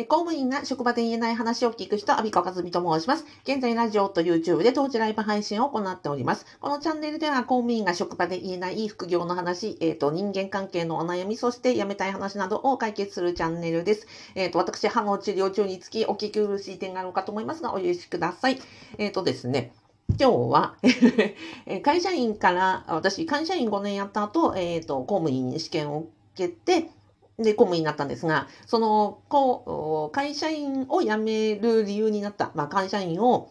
え公務員が職場で言えない話を聞く人、アビカカズミと申します。現在、ラジオと YouTube で当時ライブ配信を行っております。このチャンネルでは、公務員が職場で言えない副業の話、えっ、ー、と、人間関係のお悩み、そして辞めたい話などを解決するチャンネルです。えっ、ー、と、私、歯の治療中につき、お聞き苦しい点があるかと思いますが、お許しください。えっ、ー、とですね、今日は 会社員から、私、会社員5年やった後、えっ、と、公務員試験を受けて、で、公務員になったんですが、その、こう、会社員を辞める理由になった、まあ、会社員を、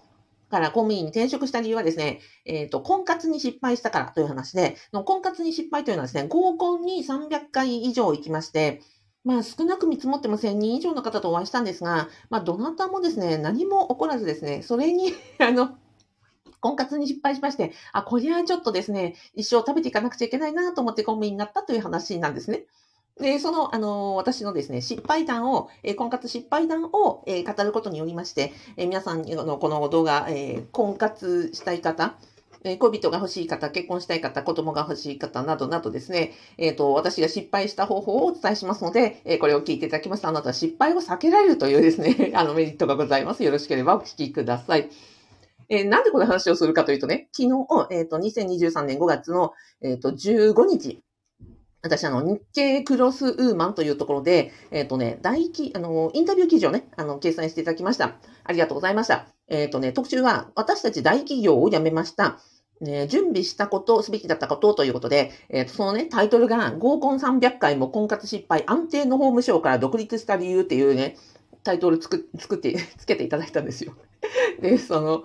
から公務員に転職した理由はですね、えっ、ー、と、婚活に失敗したからという話で、の婚活に失敗というのはですね、合コンに300回以上行きまして、まあ少なく見積もっても1000人以上の方とお会いしたんですが、まあどなたもですね、何も起こらずですね、それに あの、婚活に失敗しまして、あ、こりゃちょっとですね、一生食べていかなくちゃいけないなと思って公務員になったという話なんですね。で、その、あの、私のですね、失敗談を、えー、婚活失敗談を、えー、語ることによりまして、えー、皆さんのこの動画、え、婚活したい方、え、恋人が欲しい方、結婚したい方、子供が欲しい方などなどですね、えっ、と、私が失敗した方法をお伝えしますので、え、これを聞いていただきますと、あなたは失敗を避けられるというですね、あのメリットがございます。よろしければお聞きください。えー、なんでこの話をするかというとね、昨日、えっ、ー、と、2023年5月の、えっ、ー、と、15日、私、あの、日経クロスウーマンというところで、えっ、ー、とね、大記、あの、インタビュー記事をね、あの、掲載していただきました。ありがとうございました。えっ、ー、とね、特集は、私たち大企業を辞めました。ね、準備したこと、すべきだったことということで、えっ、ー、と、そのね、タイトルが、合コン300回も婚活失敗、安定の法務省から独立した理由っていうね、タイトル作作って、つけていただいたんですよ。で、その、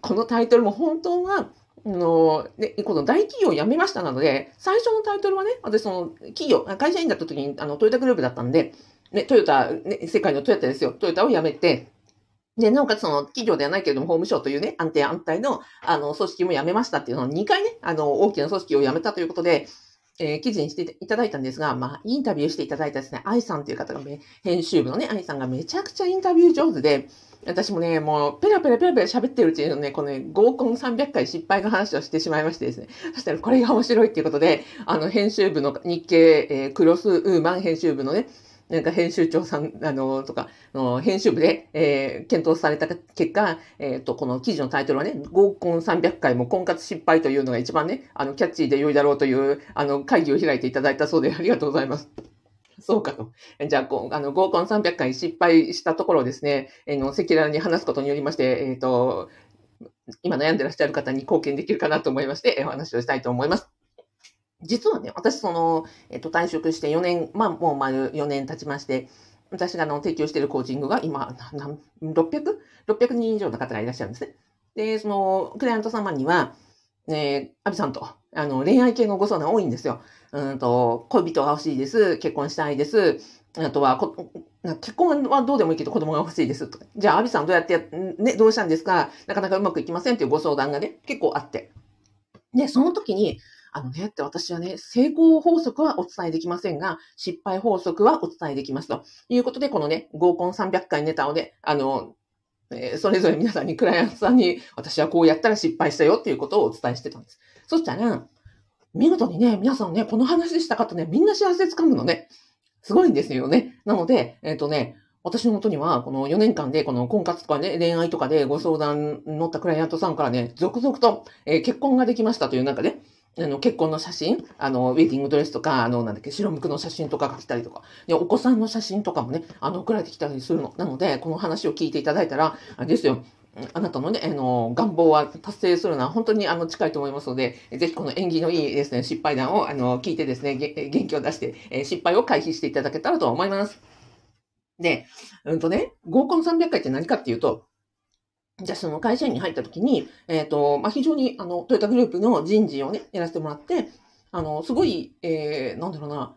このタイトルも本当は、あの、ね、この大企業を辞めましたなので、最初のタイトルはね、私その企業、会社員だった時にあのトヨタグループだったんで、ね、トヨタ、ね、世界のトヨタですよ。トヨタを辞めて、で、なおかつその企業ではないけれども、法務省というね、安定安泰の、あの、組織も辞めましたっていうのを2回ね、あの、大きな組織を辞めたということで、えー、記事にしていただいたんですが、まあ、インタビューしていただいたですね、愛さんという方が、編集部のね、愛さんがめちゃくちゃインタビュー上手で、私もね、もう、ペラペラペラペラ喋ってるうちにね、このね、合コン300回失敗の話をしてしまいましてですね。そしたらこれが面白いっていうことで、あの、編集部の日経、えー、クロスウーマン編集部のね、なんか編集長さん、あの、とか、の編集部で、えー、検討された結果、えっ、ー、と、この記事のタイトルはね、合コン300回も婚活失敗というのが一番ね、あの、キャッチーで良いだろうという、あの、会議を開いていただいたそうでありがとうございます。そうかと。じゃあ、あの、合コン300回失敗したところですね、え、の、赤裸々に話すことによりまして、えっ、ー、と、今悩んでらっしゃる方に貢献できるかなと思いまして、お話をしたいと思います。実はね、私、その、えっ、ー、と、退職して4年、まあ、もう丸4年経ちまして、私があの提供しているコーチングが今、600?600 人以上の方がいらっしゃるんですね。で、その、クライアント様には、ね、アビさんと、あの、恋愛系のご相談多いんですよ。うんと、恋人が欲しいです。結婚したいです。あとは、結婚はどうでもいいけど子供が欲しいですとか。じゃあ、アビさんどうやって、ね、どうしたんですか？なかなかうまくいきませんっていうご相談がね、結構あって。で、その時に、あのね、って私はね、成功法則はお伝えできませんが、失敗法則はお伝えできますということで、このね、合コン300回ネタをね、あの、えー、それぞれ皆さんに、クライアントさんに、私はこうやったら失敗したよっていうことをお伝えしてたんです。そしたら、見事にね、皆さんね、この話した方ね、みんな幸せつかむのね。すごいんですよね。なので、えっ、ー、とね、私のもとには、この4年間で、この婚活とかね、恋愛とかでご相談乗ったクライアントさんからね、続々と、えー、結婚ができましたという、なんかね、あの、結婚の写真、あの、ウェディングドレスとか、あの、なんだっけ、白むくの写真とかが来たりとか、で、お子さんの写真とかもね、あの、送られてきたりするの。なので、この話を聞いていただいたら、あれですよ、あなたのね、あの、願望は達成するのは本当にあの近いと思いますので、ぜひこの縁起のいいですね、失敗談をあの聞いてですね、元気を出して、え失敗を回避していただけたらと思います。で、うんとね、合コン300回って何かっていうと、じゃあその会社員に入った時に、えっ、ー、と、まあ、非常にあの、トヨタグループの人事をね、やらせてもらって、あの、すごい、えー、なんだろうな、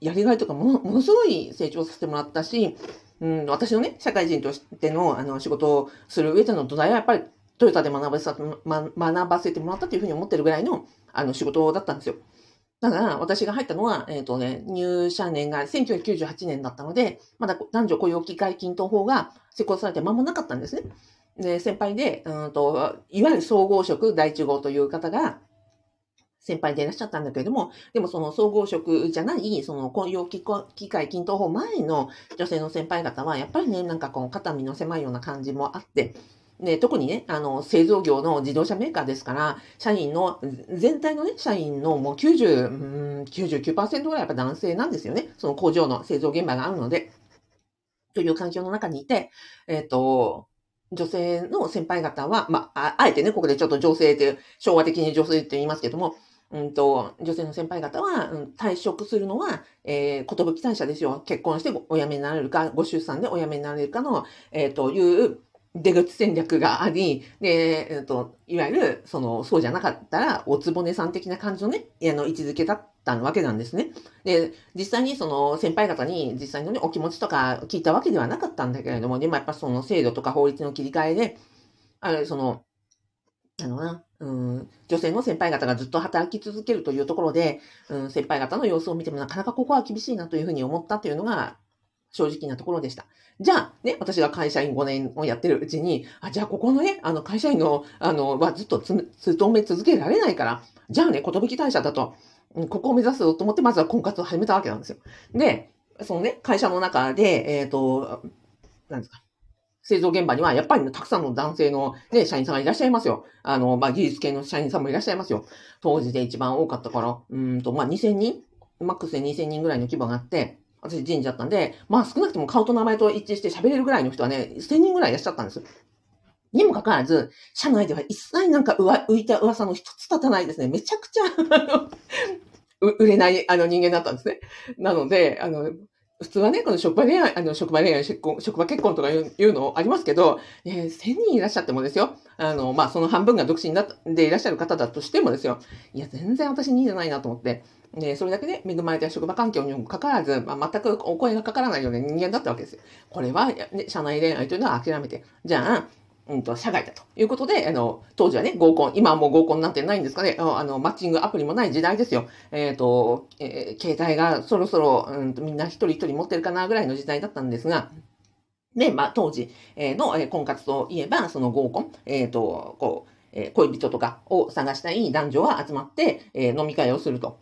やりがいとかものものすごい成長させてもらったし、うん、私のね、社会人としてのあの仕事をする上での土台はやっぱりトヨタで学ばせま、学ばせてもらったというふうに思ってるぐらいのあの仕事だったんですよ。ただ私が入ったのは、えっ、ー、とね、入社年が1998年だったので、まだ男女雇用機会均等法が施行されて間もなかったんですね。で、先輩で、うんと、いわゆる総合職第一号という方が、先輩でいらっしゃったんだけれども、でもその総合職じゃない、その雇用機会均等法前の女性の先輩方は、やっぱりね、なんかこう肩身の狭いような感じもあって、で、特にね、あの、製造業の自動車メーカーですから、社員の、全体のね、社員のもう90、うん、99%ぐらいやっぱ男性なんですよね。その工場の製造現場があるので。という環境の中にいて、えっ、ー、と、女性の先輩方は、まあ、あえてね、ここでちょっと女性って、昭和的に女性って言いますけども、うんと、女性の先輩方は、うん、退職するのは、えー、ことぶき退社ですよ。結婚してお辞めになれるか、ご出産でお辞めになれるかの、えー、という出口戦略があり、で、えっ、ー、と、いわゆる、その、そうじゃなかったら、おつぼねさん的な感じのね、あの、位置づけだったわけなんですね。で、実際にその、先輩方に実際のね、お気持ちとか聞いたわけではなかったんだけれども、でもやっぱその制度とか法律の切り替えで、あれ、その、あのな、うん、女性の先輩方がずっと働き続けるというところで、うん、先輩方の様子を見てもなかなかここは厳しいなというふうに思ったというのが、正直なところでした。じゃあ、ね、私が会社員5年をやってるうちに、あ、じゃあここのね、あの会社員の、あの、はずっとつ、勤め続けられないから、じゃあね、ことぶき会社だと、ここを目指すと思って、まずは婚活を始めたわけなんですよ。で、そのね、会社の中で、えっ、ー、と、なんですか、製造現場にはやっぱり、ね、たくさんの男性のね、社員さんがいらっしゃいますよ。あの、まあ、技術系の社員さんもいらっしゃいますよ。当時で一番多かったから、うんと、まあ、2000人マックスで2000人ぐらいの規模があって、私人事だったんで、まあ少なくとも顔と名前と一致して喋れるぐらいの人はね、1000人ぐらいいらっしゃったんです。にもかかわらず、社内では一切なんか浮いた噂の一つ立たないですね。めちゃくちゃ、あの、売れないあの人間だったんですね。なので、あの、普通はね、この職場恋愛、あの、職場恋愛、職場結婚とかいうのありますけど、えー、1000人いらっしゃってもですよ。あの、まあ、その半分が独身だでいらっしゃる方だとしてもですよ。いや、全然私にじゃないなと思って。で、それだけで、恵まれた職場環境にもかかわらず、まあ、全くお声がかからないような人間だったわけですよ。これは、ね、社内恋愛というのは諦めて、じゃあ、うんと、社外だということで、あの、当時はね、合コン、今はもう合コンなんてないんですかね、あの、マッチングアプリもない時代ですよ。えっ、ー、と、えー、携帯がそろそろ、うん、みんな一人一人持ってるかなぐらいの時代だったんですが、で、まあ、当時の、婚活といえば、その合コン、えっ、ー、と、こう、恋人とかを探したい男女は集まって、え飲み会をすると。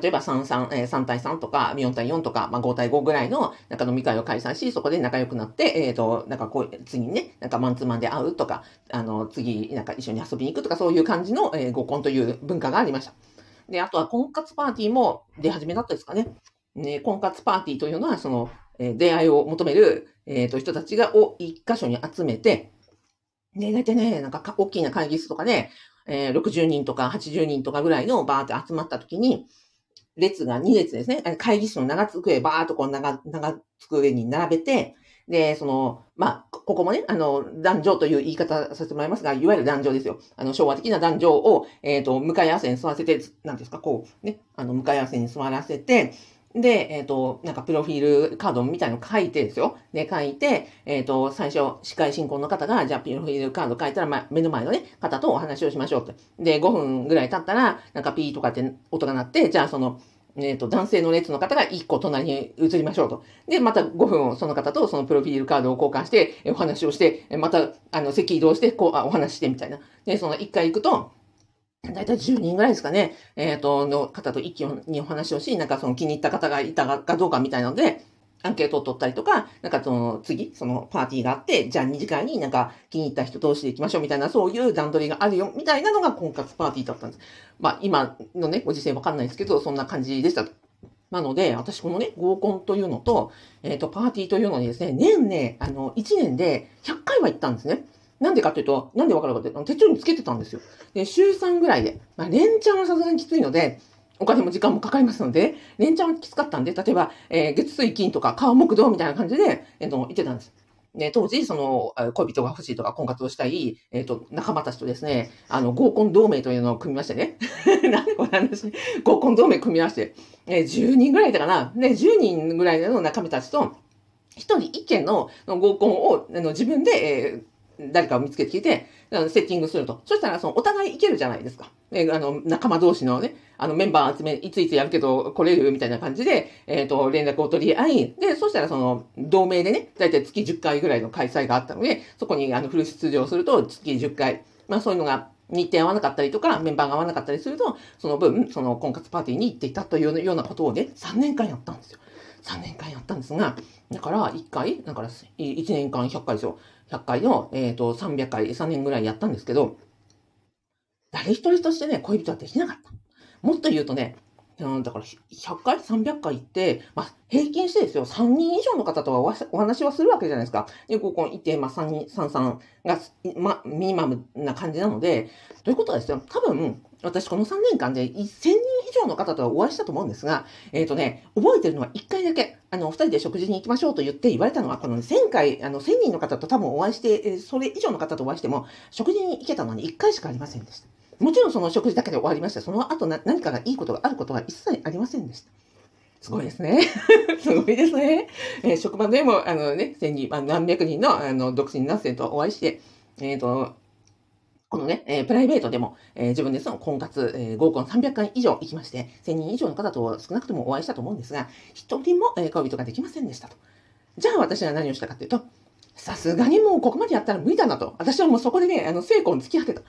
例えば3、3、えー、3対3とか、4対4とか、まあ、5対5ぐらいの、なんか飲み会を開催し、そこで仲良くなって、えっ、ー、と、なんかこう、次にね、なんかマンツーマンで会うとか、あの、次、なんか一緒に遊びに行くとか、そういう感じの、えー、合コンという文化がありました。で、あとは婚活パーティーも出始めだったですかね。ね、婚活パーティーというのは、その、えー、出会いを求める、えっ、ー、と、人たちが、を一箇所に集めて、ね、大体ね、なんか大きな会議室とかで、えー、60人とか80人とかぐらいのバーって集まった時に、列が2列ですね。会議室の長机、バーっとこう長、長机に並べて、で、その、まあ、ここもね、あの、男女という言い方させてもらいますが、いわゆる男女ですよ。あの、昭和的な男女を、えっ、ー、と、向かい合わせに座らせて、なんですか、こう、ね、あの、向かい合わせに座らせて、で、えっ、ー、と、なんかプロフィールカードみたいの書いてですよ。で、書いて、えっ、ー、と、最初、司会進行の方が、じゃあプロフィールカード書いたら、ま、目の前のね、方とお話をしましょうって。で、5分ぐらい経ったら、なんかピーとかって音が鳴って、じゃあその、えっ、ー、と、男性の列の方が1個隣に移りましょうと。で、また5分をその方とそのプロフィールカードを交換して、お話をして、また、あの、席移動して、こう、あお話してみたいな。で、その1回行くと、だいたい10人ぐらいですかね。えっ、ー、と、の方と一気にお話をし、なんかその気に入った方がいたかどうかみたいなので、アンケートを取ったりとか、なんかその次、そのパーティーがあって、じゃあ2時間になんか気に入った人同士で行きましょうみたいな、そういう段取りがあるよ、みたいなのが婚活パーティーだったんです。まあ今のね、ご時世わかんないですけど、そんな感じでした。なので、私このね、合コンというのと、えっ、ー、と、パーティーというのにですね、年ね、あの、1年で100回は行ったんですね。なんでかっていうと、なんでわかるかっていうと、手帳につけてたんですよ。で、週3ぐらいで。まあ、連チャンはさすがにきついので、お金も時間もかかりますので、連チャンはきつかったんで、例えば、えー、月水金とか、川木道みたいな感じで、えっ、ー、と、行ってたんです。で、当時、その、恋人が欲しいとか婚活をしたい、えっ、ー、と、仲間たちとですね、あの、合コン同盟というのを組みましてね。なんでこれ話？合コン同盟組みまして、えー、10人ぐらいだかな。で、10人ぐらいの仲間たちと、一人一件の合コンをあの自分で、えー誰かを見つけてきて、セッティングすると。そしたら、その、お互いいけるじゃないですか。えあの、仲間同士のね、あの、メンバー集め、いついつやるけど、来れるみたいな感じで、えっ、ー、と、連絡を取り合い、で、そしたら、その、同盟でね、だいたい月10回ぐらいの開催があったので、そこに、あの、フル出場すると、月10回。まあ、そういうのが日程合わなかったりとか、メンバーが合わなかったりすると、その分、その婚活パーティーに行っていたというようなことをね、3年間やったんですよ。3年間やったんですが、だから1回、だから1年間100回ですよ。100回の、えっ、ー、と、300回、3年ぐらいやったんですけど、誰一人としてね、恋人はできなかった。もっと言うとね、だから100回 ?300 回行って、まあ、平均してですよ、3人以上の方とはお話はするわけじゃないですか。で、合コン行って、まあ、3人、3、3が、まあ、ミニマムな感じなので、ということはですよ、多分、私この3年間で1000人以上の方とはお会いしたと思うんですが、えっ、ー、とね、覚えてるのは1回だけ、あの、2人で食事に行きましょうと言って言われたのは、この、1000回、あの、1000人の方と多分お会いして、それ以上の方とお会いしても、食事に行けたのに1回しかありませんでした。もちろんその食事だけで終わりました。その後な何かがいいことがあることは一切ありませんでした。すごいですね。すごいですね。えー、職場でも、あのね、千人、まあ、何百人のあの独身男性とお会いして、えっ、ー、と、このね、えー、プライベートでも、えー、自分でその婚活、えー、合コン300回以上行きまして、1000人以上の方と少なくともお会いしたと思うんですが、一人も、えー、恋人ができませんでしたと。じゃあ私は何をしたかというと、さすがにもうここまでやったら無理だなと。私はもうそこでね、あの、成功に突き果てた。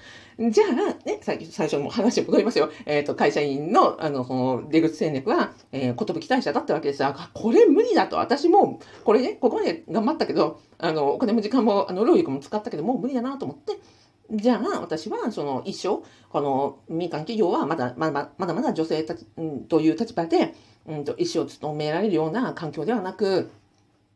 じゃあ、ね、最最初の話を戻りますよ。えっ、ー、と、会社員の、あの、その、出口戦略は、えー、寿退社だったわけですが、これ無理だと。私も、これね、ここまで頑張ったけど、あの、お金も時間も、あの、労力も使ったけど、もう無理だなと思って、じゃあ、私は、その、一生、この民間企業はまだ、まだ、まだまだ女性たち、という立場で、うんと、一生務められるような環境ではなく、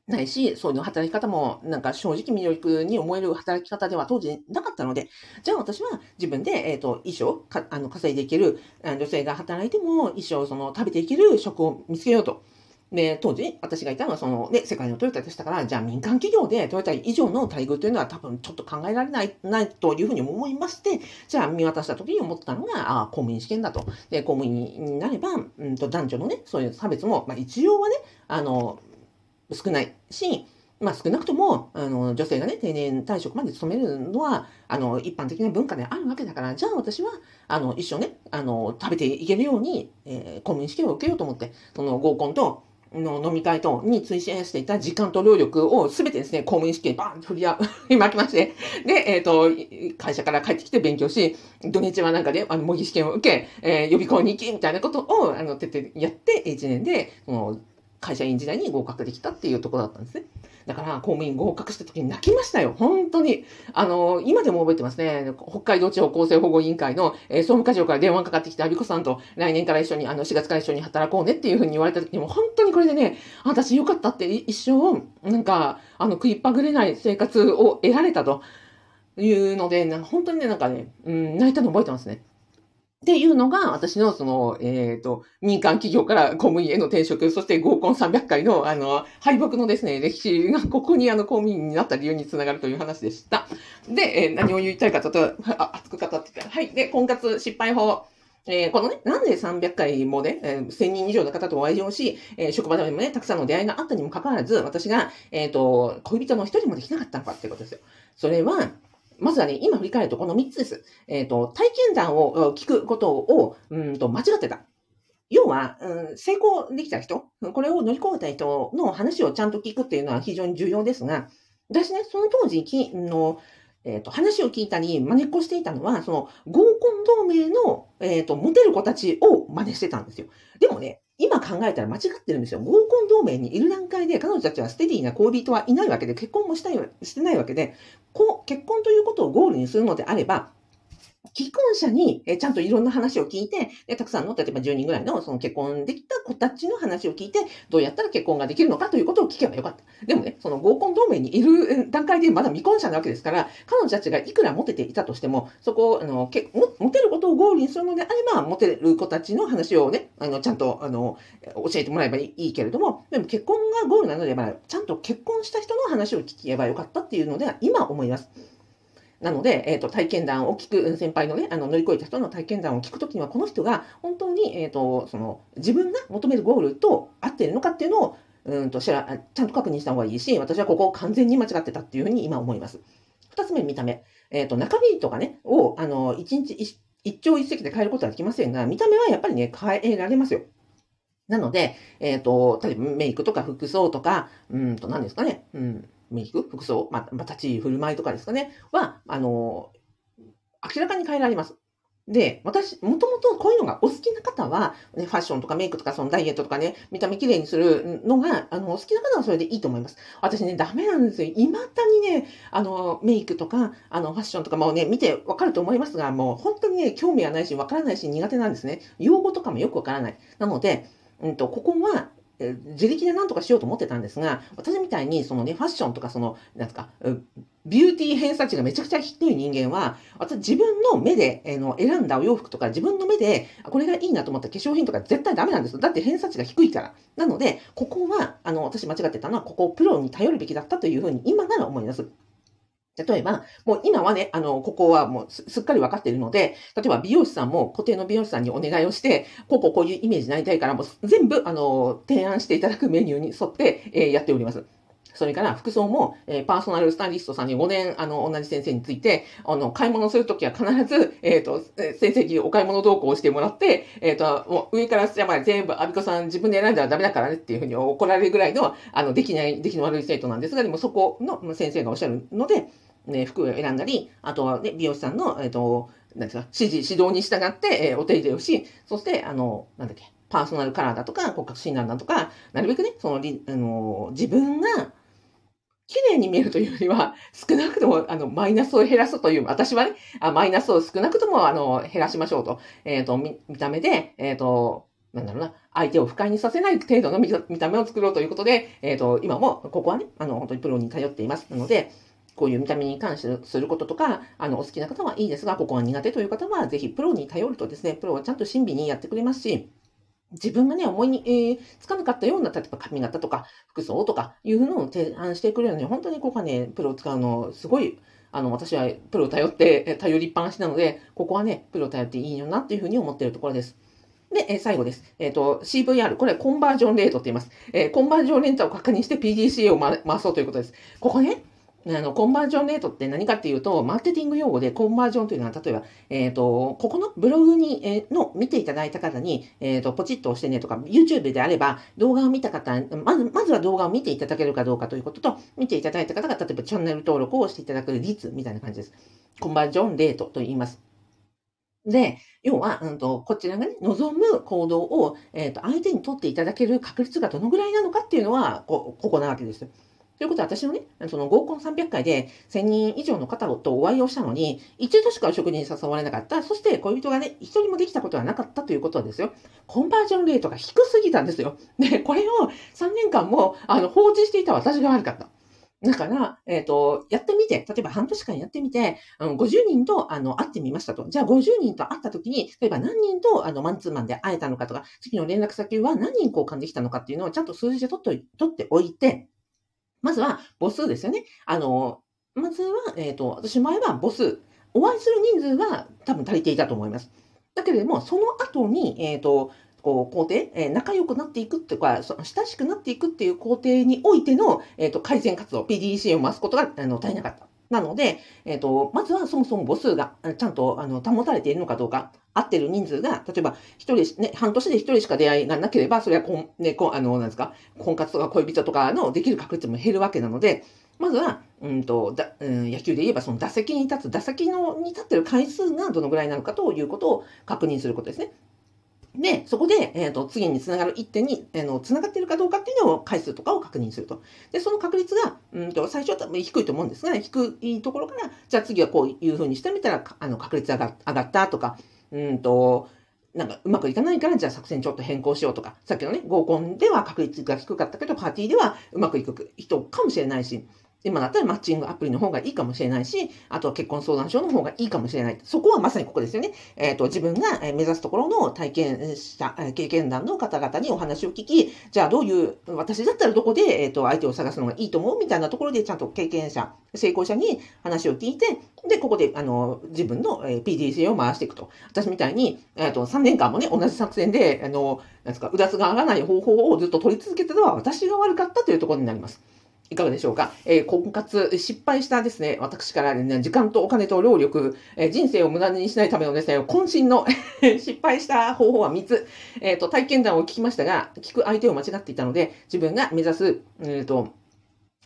ないし、そういう働き方も、なんか正直魅力に思える働き方では当時なかったので、じゃあ私は自分で、えっ、ー、と、衣装、かあの稼いでいける、女性が働いても衣装、その、食べていける職を見つけようと。で、当時、私がいたのは、その、ね、世界のトヨタでしたから、じゃあ民間企業でトヨタ以上の待遇というのは多分ちょっと考えられない、ないというふうに思いまして、じゃあ見渡した時に思ったのが、ああ、公務員試験だと。で、公務員になれば、うんと、男女のね、そういう差別も、まあ一応はね、あの、少ない。し、まあ少なくとも、あの、女性がね、定年退職まで勤めるのは、あの、一般的な文化であるわけだから、じゃあ私は、あの、一生ね、あの、食べていけるように、えー、公務員試験を受けようと思って、その合コンと、の飲み会とに追伸していた時間と労力をすべてですね、公務員試験バーンと振りま きまして、で、えっ、ー、と、会社から帰ってきて勉強し、土日はなんかで、あの、模擬試験を受け、えー、予備校に行き、みたいなことを、あの、徹底やって、1年で、その、会社員時代に合格できたっていうところだったんですね。だから、公務員合格した時に泣きましたよ。本当に。あの、今でも覚えてますね。北海道地方厚生保護委員会の、えー、総務課長から電話かかってきて、アビコさんと来年から一緒に、あの、4月から一緒に働こうねっていうふうに言われた時にも、本当にこれでね、私よかったって一生、なんか、あの、食いっぱぐれない生活を得られたというので、なんか本当にね、なんかね、うん、泣いたの覚えてますね。っていうのが、私のその、えっ、ー、と、民間企業から公務員への転職、そして合コン300回の、あの、敗北のですね、歴史がここにあの、公務員になった理由につながるという話でした。で、えー、何を言いたいかと、あ熱く語ってた。はい。で、婚活失敗法。えー、このね、なんで300回もね、えー、1000人以上の方とお会いをし、えー、職場でもね、たくさんの出会いがあったにもかかわらず、私が、えっ、と、恋人の一人もできなかったのかっていうことですよ。それは、まずはね、今振り返るとこの3つです。えっ、ー、と、体験談を聞くことを、うんと、間違ってた。要は、うん、成功できた人、これを乗り越えた人の話をちゃんと聞くっていうのは非常に重要ですが、私ね、その当時きの、えっ、ー、と、話を聞いたり、真似っこしていたのは、その、合コン同盟の、えっ、ー、と、モテる子たちを真似してたんですよ。でもね、今考えたら間違ってるんですよ。合コン同盟にいる段階で彼女たちはステディーな恋人はいないわけで、結婚もしたいしてないわけで、こう結婚ということをゴールにするのであれば、既婚者に、えちゃんといろんな話を聞いてで、たくさんの、例えば10人ぐらいのその結婚できた子たちの話を聞いて、どうやったら結婚ができるのかということを聞けばよかった。でもね、その合コン同盟にいる段階でまだ未婚者なわけですから、彼女たちがいくらモテていたとしても、そこを、あの、けモテることをゴールにするのであれば、モテる子たちの話をね、あの、ちゃんと、あの、教えてもらえばいいけれども、でも結婚がゴールなので、まあ、ちゃんと結婚した人の話を聞けばよかったっていうのでは、今思います。なので、えっ、ー、と、体験談を聞く、先輩のね、あの、乗り越えた人の体験談を聞くときには、この人が本当に、えっ、ー、と、その、自分が求めるゴールと合っているのかっていうのを、うんと、ちゃんと確認した方がいいし、私はここを完全に間違ってたっていうふうに今思います。二つ目、見た目。えっ、ー、と、中身とかね、を、あの、一日一一朝一夕で変えることはできませんが、見た目はやっぱりね、変えられますよ。なので、えっ、ー、と、例えばメイクとか服装とか、うんと、何ですかね、うん、メイク？服装、まあ、立ち振る舞いとかですかね、は、あの、明らかに変えられます。で、私、もともとこういうのがお好きな方は、ね、ファッションとかメイクとか、そのダイエットとかね、見た目綺麗にするのが、あの、お好きな方はそれでいいと思います。私ね、ダメなんですよ。未だにね、あの、メイクとか、あの、ファッションとかもね、見てわかると思いますが、もう本当にね、興味がないし、わからないし、苦手なんですね。用語とかもよくわからない。なので、うんと、ここは、自力で何とかしようと思ってたんですが、私みたいに、そのね、ファッションとか、その、なんですか、ビューティー偏差値がめちゃくちゃ低い人間は、私自分の目で、えー、の選んだお洋服とか、自分の目で、これがいいなと思った化粧品とか絶対ダメなんですよ。だって偏差値が低いから。なので、ここは、あの、私間違ってたのは、ここをプロに頼るべきだったというふうに、今なら思います。例えば、もう今はね、あの、ここはもうすっかり分かっているので、例えば美容師さんも固定の美容師さんにお願いをして、こうこうこういうイメージになりたいから、もう全部、あの、提案していただくメニューに沿って、えー、やっております。それから服装も、えー、パーソナルスタイリストさんに5年、あの、同じ先生について、あの、買い物するときは必ず、えっ、ー、と、先生にお買い物同行してもらって、えっ、ー、と、もう上から下まで全部、アビコさん自分で選んだらダメだからねっていうふうに怒られるぐらいの、あの、できない、出来の悪い生徒なんですが、でもそこの先生がおっしゃるので、ね、服を選んだり、あとはね、美容師さんの、えっ、ー、と、なんですか、指示、指導に従って、えー、お手入れをし、そして、あの、なんだっけ、パーソナルカラーだとか、骨格診断だとか、なるべくね、その、あの、自分が、綺麗に見えるというよりは、少なくとも、あの、マイナスを減らすという、私はね、あマイナスを少なくとも、あの、減らしましょうと。えっ、ー、と、見た目で、えっ、と、なんだろうな、相手を不快にさせない程度の見た目を作ろうということで、えっ、と、今も、ここはね、あの、本当にプロに頼っています。なので、こういう見た目に関してすることとか、あの、お好きな方はいいですが、ここが苦手という方は、ぜひプロに頼るとですね、プロはちゃんと親身にやってくれますし、自分がね、思いに、えー、つかなかったような、例えば髪型とか、服装とかいうのを提案してくれるのに、本当にここはね、プロを使うの、すごい、あの、私はプロを頼って、頼りっぱなしなので、ここはね、プロを頼っていいよなっていうふうに思っているところです。で、え、最後です。えっ、ー、と、CVR。これはコンバージョンレートって言います。えー、コンバージョンレートを確認して PDCA を回そうということです。ここね、あの、コンバージョンレートって何かっていうと、マーケティング用語でコンバージョンというのは、例えば、えっ、ー、と、ここのブログに、えー、の見ていただいた方に、えっ、ー、と、ポチッと押してねとか、YouTube であれば、動画を見た方、まず、まずは動画を見ていただけるかどうかということと、見ていただいた方が、例えばチャンネル登録をしていただく率みたいな感じです。コンバージョンレートと言います。で、要は、うんと、こちらがね、望む行動を、えっ、と、相手に取っていただける確率がどのぐらいなのかっていうのは、こここなわけです。ということは私のね、その合コン300回で1000人以上の方とお会いをしたのに、一度しかお食事に誘われなかった。そして恋人がね、一人もできたことはなかったということはですよ。コンバージョンレートが低すぎたんですよ。で、これを3年間もあの放置していた私が悪かった。だから、えっ、ー、と、やってみて、例えば半年間やってみて、あの50人とあの会ってみましたと。じゃあ50人と会った時に、例えば何人とあのマンツーマンで会えたのかとか、次の連絡先は何人交換できたのかっていうのをちゃんと数字で取っておいて、まずは母数ですよね。あの、まずは、えっ、ー、と、私前は母数。お会いする人数は多分足りていたと思います。だけれども、その後に、えっ、ー、と、こう、工程、えー、仲良くなっていくっていうか、その親しくなっていくっていう工程においての、えっ、ー、と、改善活動、PDC を増すことが、あの、足りなかった。なので、えっ、ー、と、まずはそもそも母数がちゃんとあの保たれているのかどうか、合ってる人数が、例えば、一人、ね、半年で一人しか出会いがなければ、それはこん、ね、こあの、なんですか、婚活とか恋人とかのできる確率も減るわけなので、まずは、うんと、だうん、野球で言えば、その打席に立つ、打席のに立ってる回数がどのぐらいなのかということを確認することですね。で、そこで、えっ、ー、と、次につながる一点に、えー、の、つながっているかどうかっていうのを回数とかを確認すると。で、その確率が、うんと、最初は多分低いと思うんですが、低いところから、じゃあ次はこういうふうにしてみたら、あの、確率上が上がったとか、うんと、なんかうまくいかないから、じゃあ作戦ちょっと変更しようとか、さっきのね、合コンでは確率が低かったけど、パーティーではうまくいく人かもしれないし、今だったらマッチングアプリの方がいいかもしれないし、あとは結婚相談所の方がいいかもしれない。そこはまさにここですよね。えっ、ー、と、自分が目指すところの体験した、経験談の方々にお話を聞き、じゃあどういう、私だったらどこで、えっ、ー、と、相手を探すのがいいと思うみたいなところでちゃんと経験者、成功者に話を聞いて、で、ここで、あの、自分の PDCA を回していくと。私みたいに、えっ、ー、と、3年間もね、同じ作戦で、あの、なんですか、うだつが上がらない方法をずっと取り続けてたのは私が悪かったというところになります。いかがでしょうか、えー、婚活、失敗したですね、私からね、時間とお金と労力、えー、人生を無駄にしないためのですね、渾身の失敗した方法は3つ、えっ、ー、と、体験談を聞きましたが、聞く相手を間違っていたので、自分が目指す、えっ、と、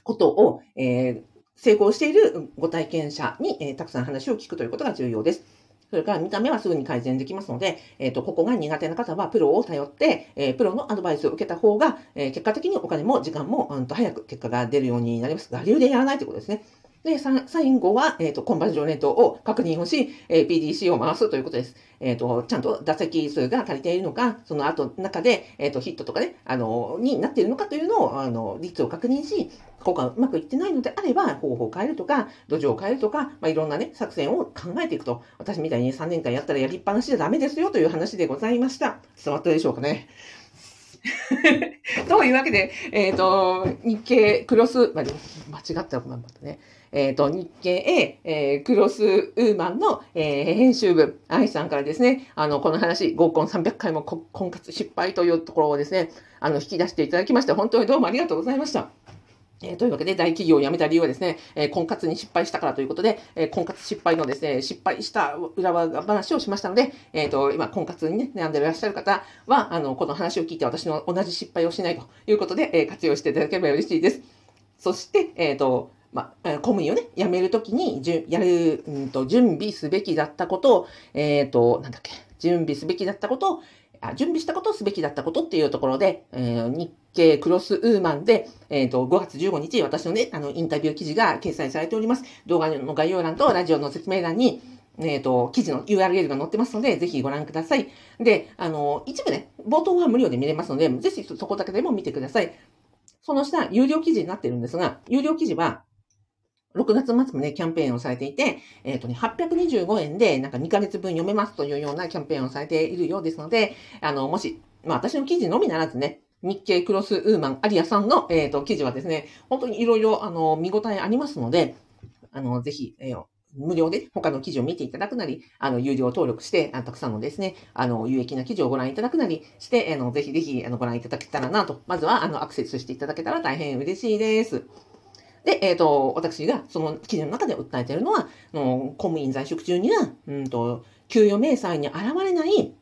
ことを、え成功しているご体験者に、え、たくさん話を聞くということが重要です。それから見た目はすぐに改善できますので、えっ、ー、と、ここが苦手な方はプロを頼って、えー、プロのアドバイスを受けた方が、えー、結果的にお金も時間も、うんと早く結果が出るようになります。我流でやらないということですね。で、最後は、えっ、ー、と、コンバージョンレートを確認をし、えー、PDC を回すということです。えっ、ー、と、ちゃんと打席数が足りているのか、その後、中で、えっ、と、ヒットとかね、あの、になっているのかというのを、あの、率を確認し、ここがうまくいってないのであれば、方法を変えるとか、土壌を変えるとか、まあ、いろんなね、作戦を考えていくと。私みたいに3年間やったらやりっぱなしじゃダメですよという話でございました。伝わったでしょうかね？というわけで、えっ、ー、と、日経クロス、まあ、間違ったらごめんなさいね。えっ、ー、と、日経、えー、クロスウーマンの、えー、編集部、愛さんからですね、あの、この話、合コン300回も婚活失敗というところをですね、あの、引き出していただきまして、本当にどうもありがとうございました。えー、というわけで、大企業を辞めた理由はですね、えー、婚活に失敗したからということで、えー、婚活失敗のですね、失敗した裏話をしましたので、えっ、と、今、婚活にね、悩んでいらっしゃる方は、あの、この話を聞いて私の同じ失敗をしないということで、え活用していただければ嬉しいです。そして、えっ、と、まあ、公務員をね、辞めるときに、じゅやる、うんと、準備すべきだったことを、えっ、と、なんだっけ、準備すべきだったことを、あ準備したことをすべきだったことっていうところで、えー、日経クロスウーマンで、えっ、ー、と、5月15日、私のね、あの、インタビュー記事が掲載されております。動画の概要欄とラジオの説明欄に、えっ、ー、と、記事の URL が載ってますので、ぜひご覧ください。で、あの、一部ね、冒頭は無料で見れますので、ぜひそこだけでも見てください。その下、有料記事になってるんですが、有料記事は、6月末もね、キャンペーンをされていて、えっ、ー、とね、825円で、なんか2ヶ月分読めますというようなキャンペーンをされているようですので、あの、もし、まあ私の記事のみならずね、日経クロスウーマンアリアさんの、えっ、ー、と、記事はですね、本当にいろいろ、あの、見応えありますので、あの、ぜひ、えー、無料で他の記事を見ていただくなり、あの、有料登録して、あたくさんのですね、あの、有益な記事をご覧いただくなりして、あの、ぜひぜひ、あの、ご覧いただけたらなと、まずは、あの、アクセスしていただけたら大変嬉しいです。で、えっ、ー、と、私がその記事の中で訴えているのは、の公務員在職中には、うんと、給与明細に現れない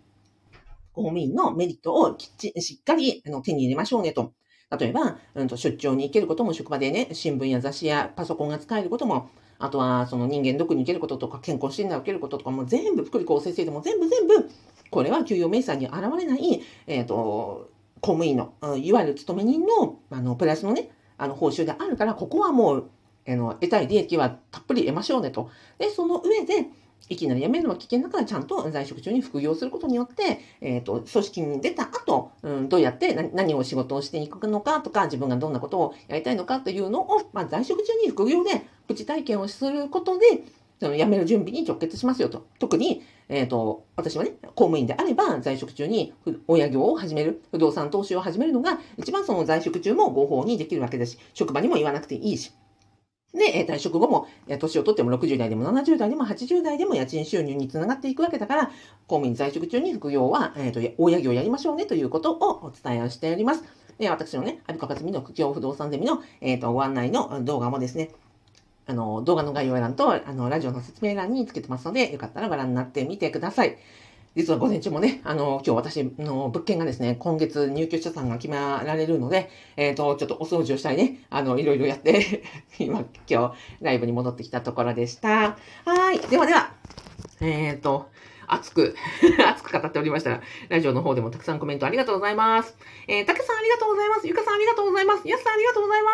公務員のメリットをきっちりしっかりあの手に入れましょうねと。例えば、うんと、出張に行けることも職場でね、新聞や雑誌やパソコンが使えることも、あとはその人間ドックに行けることとか、健康診断を受けることとかも全部、福利厚生制度も全部全部、これは給与明細に現れない、えっ、ー、と、公務員の、いわゆる勤め人の、あの、プラスのね、あの、報酬であるから、ここはもう、あの、得たい利益はたっぷり得ましょうねと。で、その上で、いきなり辞めるのは危険だからちゃんと在職中に副業することによって、えっ、ー、と、組織に出た後、うん、どうやって何を仕事をしていくのかとか、自分がどんなことをやりたいのかというのを、まあ、在職中に副業でプチ体験をすることで、その辞める準備に直結しますよと。特に、えっ、ー、と、私はね、公務員であれば、在職中に親業を始める、不動産投資を始めるのが、一番その在職中も合法にできるわけだし、職場にも言わなくていいし。で、退職後も、年を取っても60代でも70代でも80代でも家賃収入につながっていくわけだから、公務員在職中に副業は、えっ、ー、と、親業をやりましょうねということをお伝えをしております。で、私のね、アビコカズミの苦境不動産ゼミの、えっ、ー、と、ご案内の動画もですね、あの、動画の概要欄と、あの、ラジオの説明欄につけてますので、よかったらご覧になってみてください。実は午前中もね、あの、今日私の物件がですね、今月入居者さんが決められるので、えっ、ー、と、ちょっとお掃除をしたりね、あの、いろいろやって今、今日、ライブに戻ってきたところでした。はい。ではでは、えっ、ー、と、熱く 熱く語っておりましたら、ラジオの方でもたくさんコメントありがとうございます。えー、たけさんありがとうございます。ゆかさんありがとうございます。やすさんありがとうございま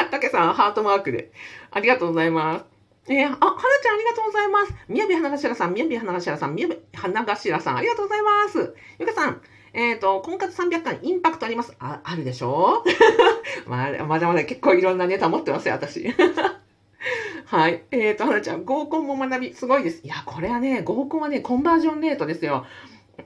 す。たけさん、ハートマークで。ありがとうございます。えー、あ、はなちゃんありがとうございます。みやび花頭さん、みやび花頭さん、みやび花頭さん、ありがとうございます。ゆかさん、えっ、ー、と、婚活300回インパクトあります。あ、あるでしょ？まあ、まだまだ結構いろんなネタ持ってますよ、私。はい。えっ、ー、と、はなちゃん、合コンも学び、すごいです。いや、これはね、合コンはね、コンバージョンレートですよ。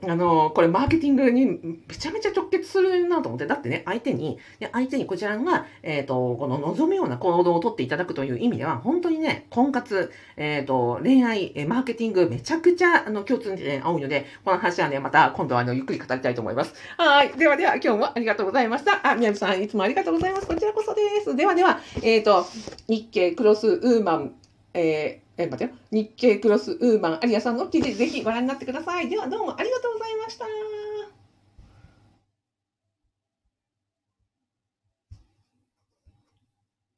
あの、これマーケティングにめちゃめちゃ直結するなと思って、だってね、相手に、で相手にこちらが、えっ、ー、と、この望むような行動をとっていただくという意味では、本当にね、婚活、えっ、ー、と、恋愛、えマーケティング、めちゃくちゃ、あの、共通点合うので、この話はね、また今度はあの、ゆっくり語りたいと思います。はい。ではでは、今日もありがとうございました。あ、宮部さん、いつもありがとうございます。こちらこそです。ではでは、えっ、ー、と、日経クロスウーマン、えーえ待ってよ。日経クロスウーマンアリアさんの記事ぜひご覧になってください。ではどうもありがとうございました。